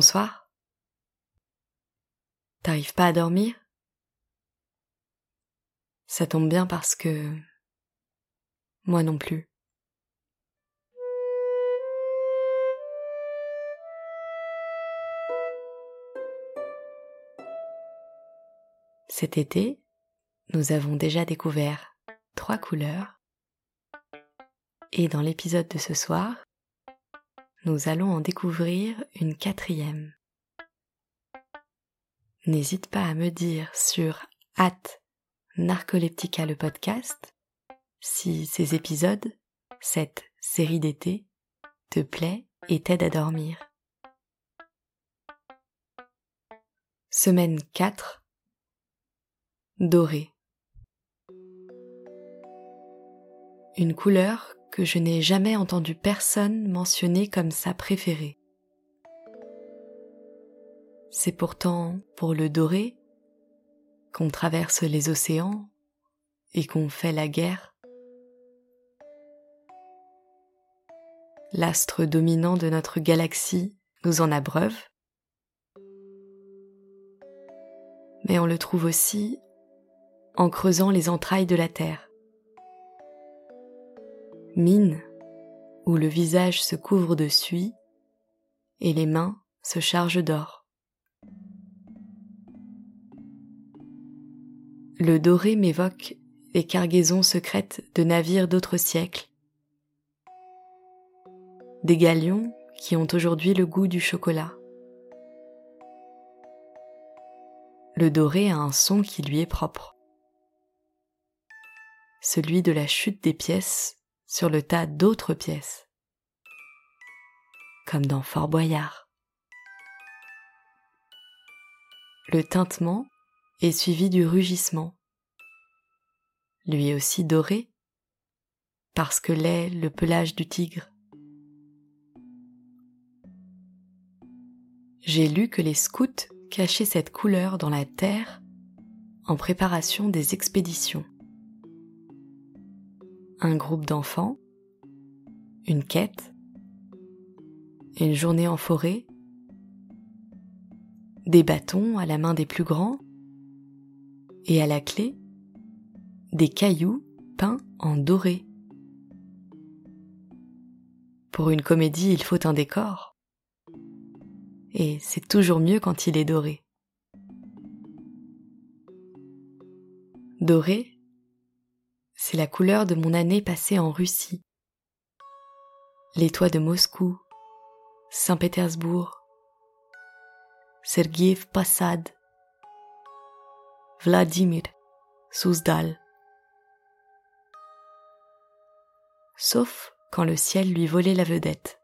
Bonsoir. T'arrives pas à dormir? Ça tombe bien parce que... Moi non plus. Cet été, nous avons déjà découvert trois couleurs et dans l'épisode de ce soir, nous allons en découvrir une quatrième. N'hésite pas à me dire sur at Narcoleptica le podcast si ces épisodes, cette série d'été, te plaît et t'aide à dormir. Semaine 4 Doré Une couleur que je n'ai jamais entendu personne mentionner comme sa préférée. C'est pourtant pour le doré qu'on traverse les océans et qu'on fait la guerre. L'astre dominant de notre galaxie nous en abreuve, mais on le trouve aussi en creusant les entrailles de la Terre mine où le visage se couvre de suie et les mains se chargent d'or. Le doré m'évoque les cargaisons secrètes de navires d'autres siècles, des galions qui ont aujourd'hui le goût du chocolat. Le doré a un son qui lui est propre, celui de la chute des pièces sur le tas d'autres pièces, comme dans Fort Boyard. Le tintement est suivi du rugissement, lui aussi doré, parce que l'est le pelage du tigre. J'ai lu que les scouts cachaient cette couleur dans la terre en préparation des expéditions un groupe d'enfants, une quête, une journée en forêt, des bâtons à la main des plus grands, et à la clé, des cailloux peints en doré. Pour une comédie, il faut un décor. Et c'est toujours mieux quand il est doré. Doré, c'est la couleur de mon année passée en Russie. Les toits de Moscou, Saint-Pétersbourg, Sergiev Passad, Vladimir, Souzdal. Sauf quand le ciel lui volait la vedette.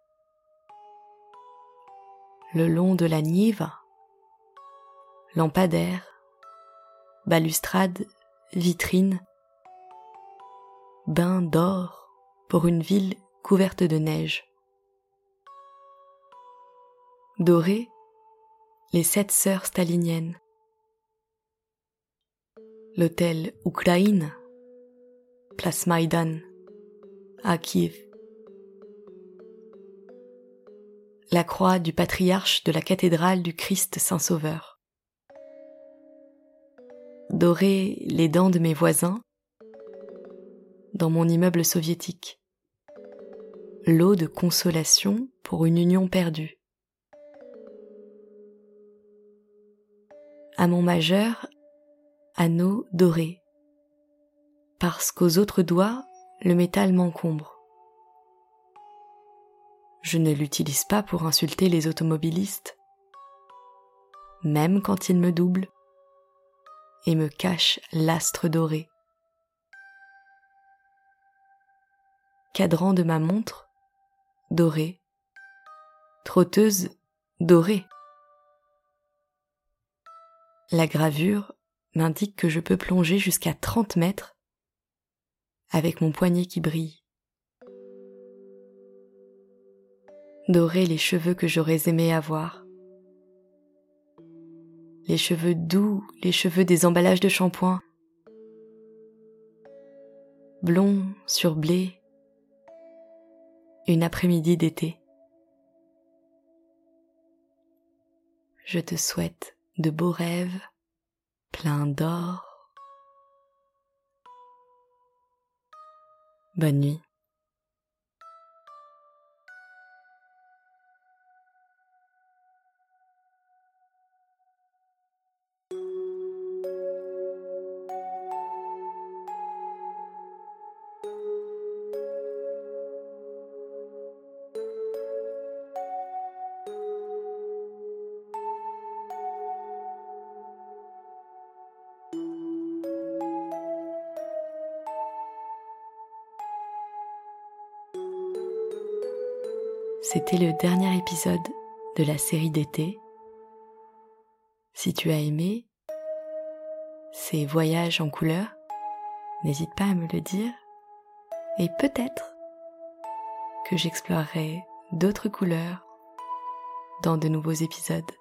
Le long de la Niva, lampadaire, balustrade, vitrine, bain d'or pour une ville couverte de neige. Doré, les sept sœurs staliniennes. L'hôtel Ukraine, place Maïdan, à Kiev. La croix du patriarche de la cathédrale du Christ Saint-Sauveur. Doré les dents de mes voisins, dans mon immeuble soviétique. L'eau de consolation pour une union perdue. À mon majeur, anneau doré. Parce qu'aux autres doigts, le métal m'encombre. Je ne l'utilise pas pour insulter les automobilistes, même quand ils me doublent et me cachent l'astre doré. Cadran de ma montre, doré, trotteuse dorée. La gravure m'indique que je peux plonger jusqu'à 30 mètres avec mon poignet qui brille. Doré les cheveux que j'aurais aimé avoir. Les cheveux doux, les cheveux des emballages de shampoing. Blond sur blé, une après-midi d'été. je te souhaite de beaux rêves, pleins d'or. Bonne nuit. C'était le dernier épisode de la série d'été. Si tu as aimé ces voyages en couleur, n'hésite pas à me le dire et peut-être que j'explorerai d'autres couleurs dans de nouveaux épisodes.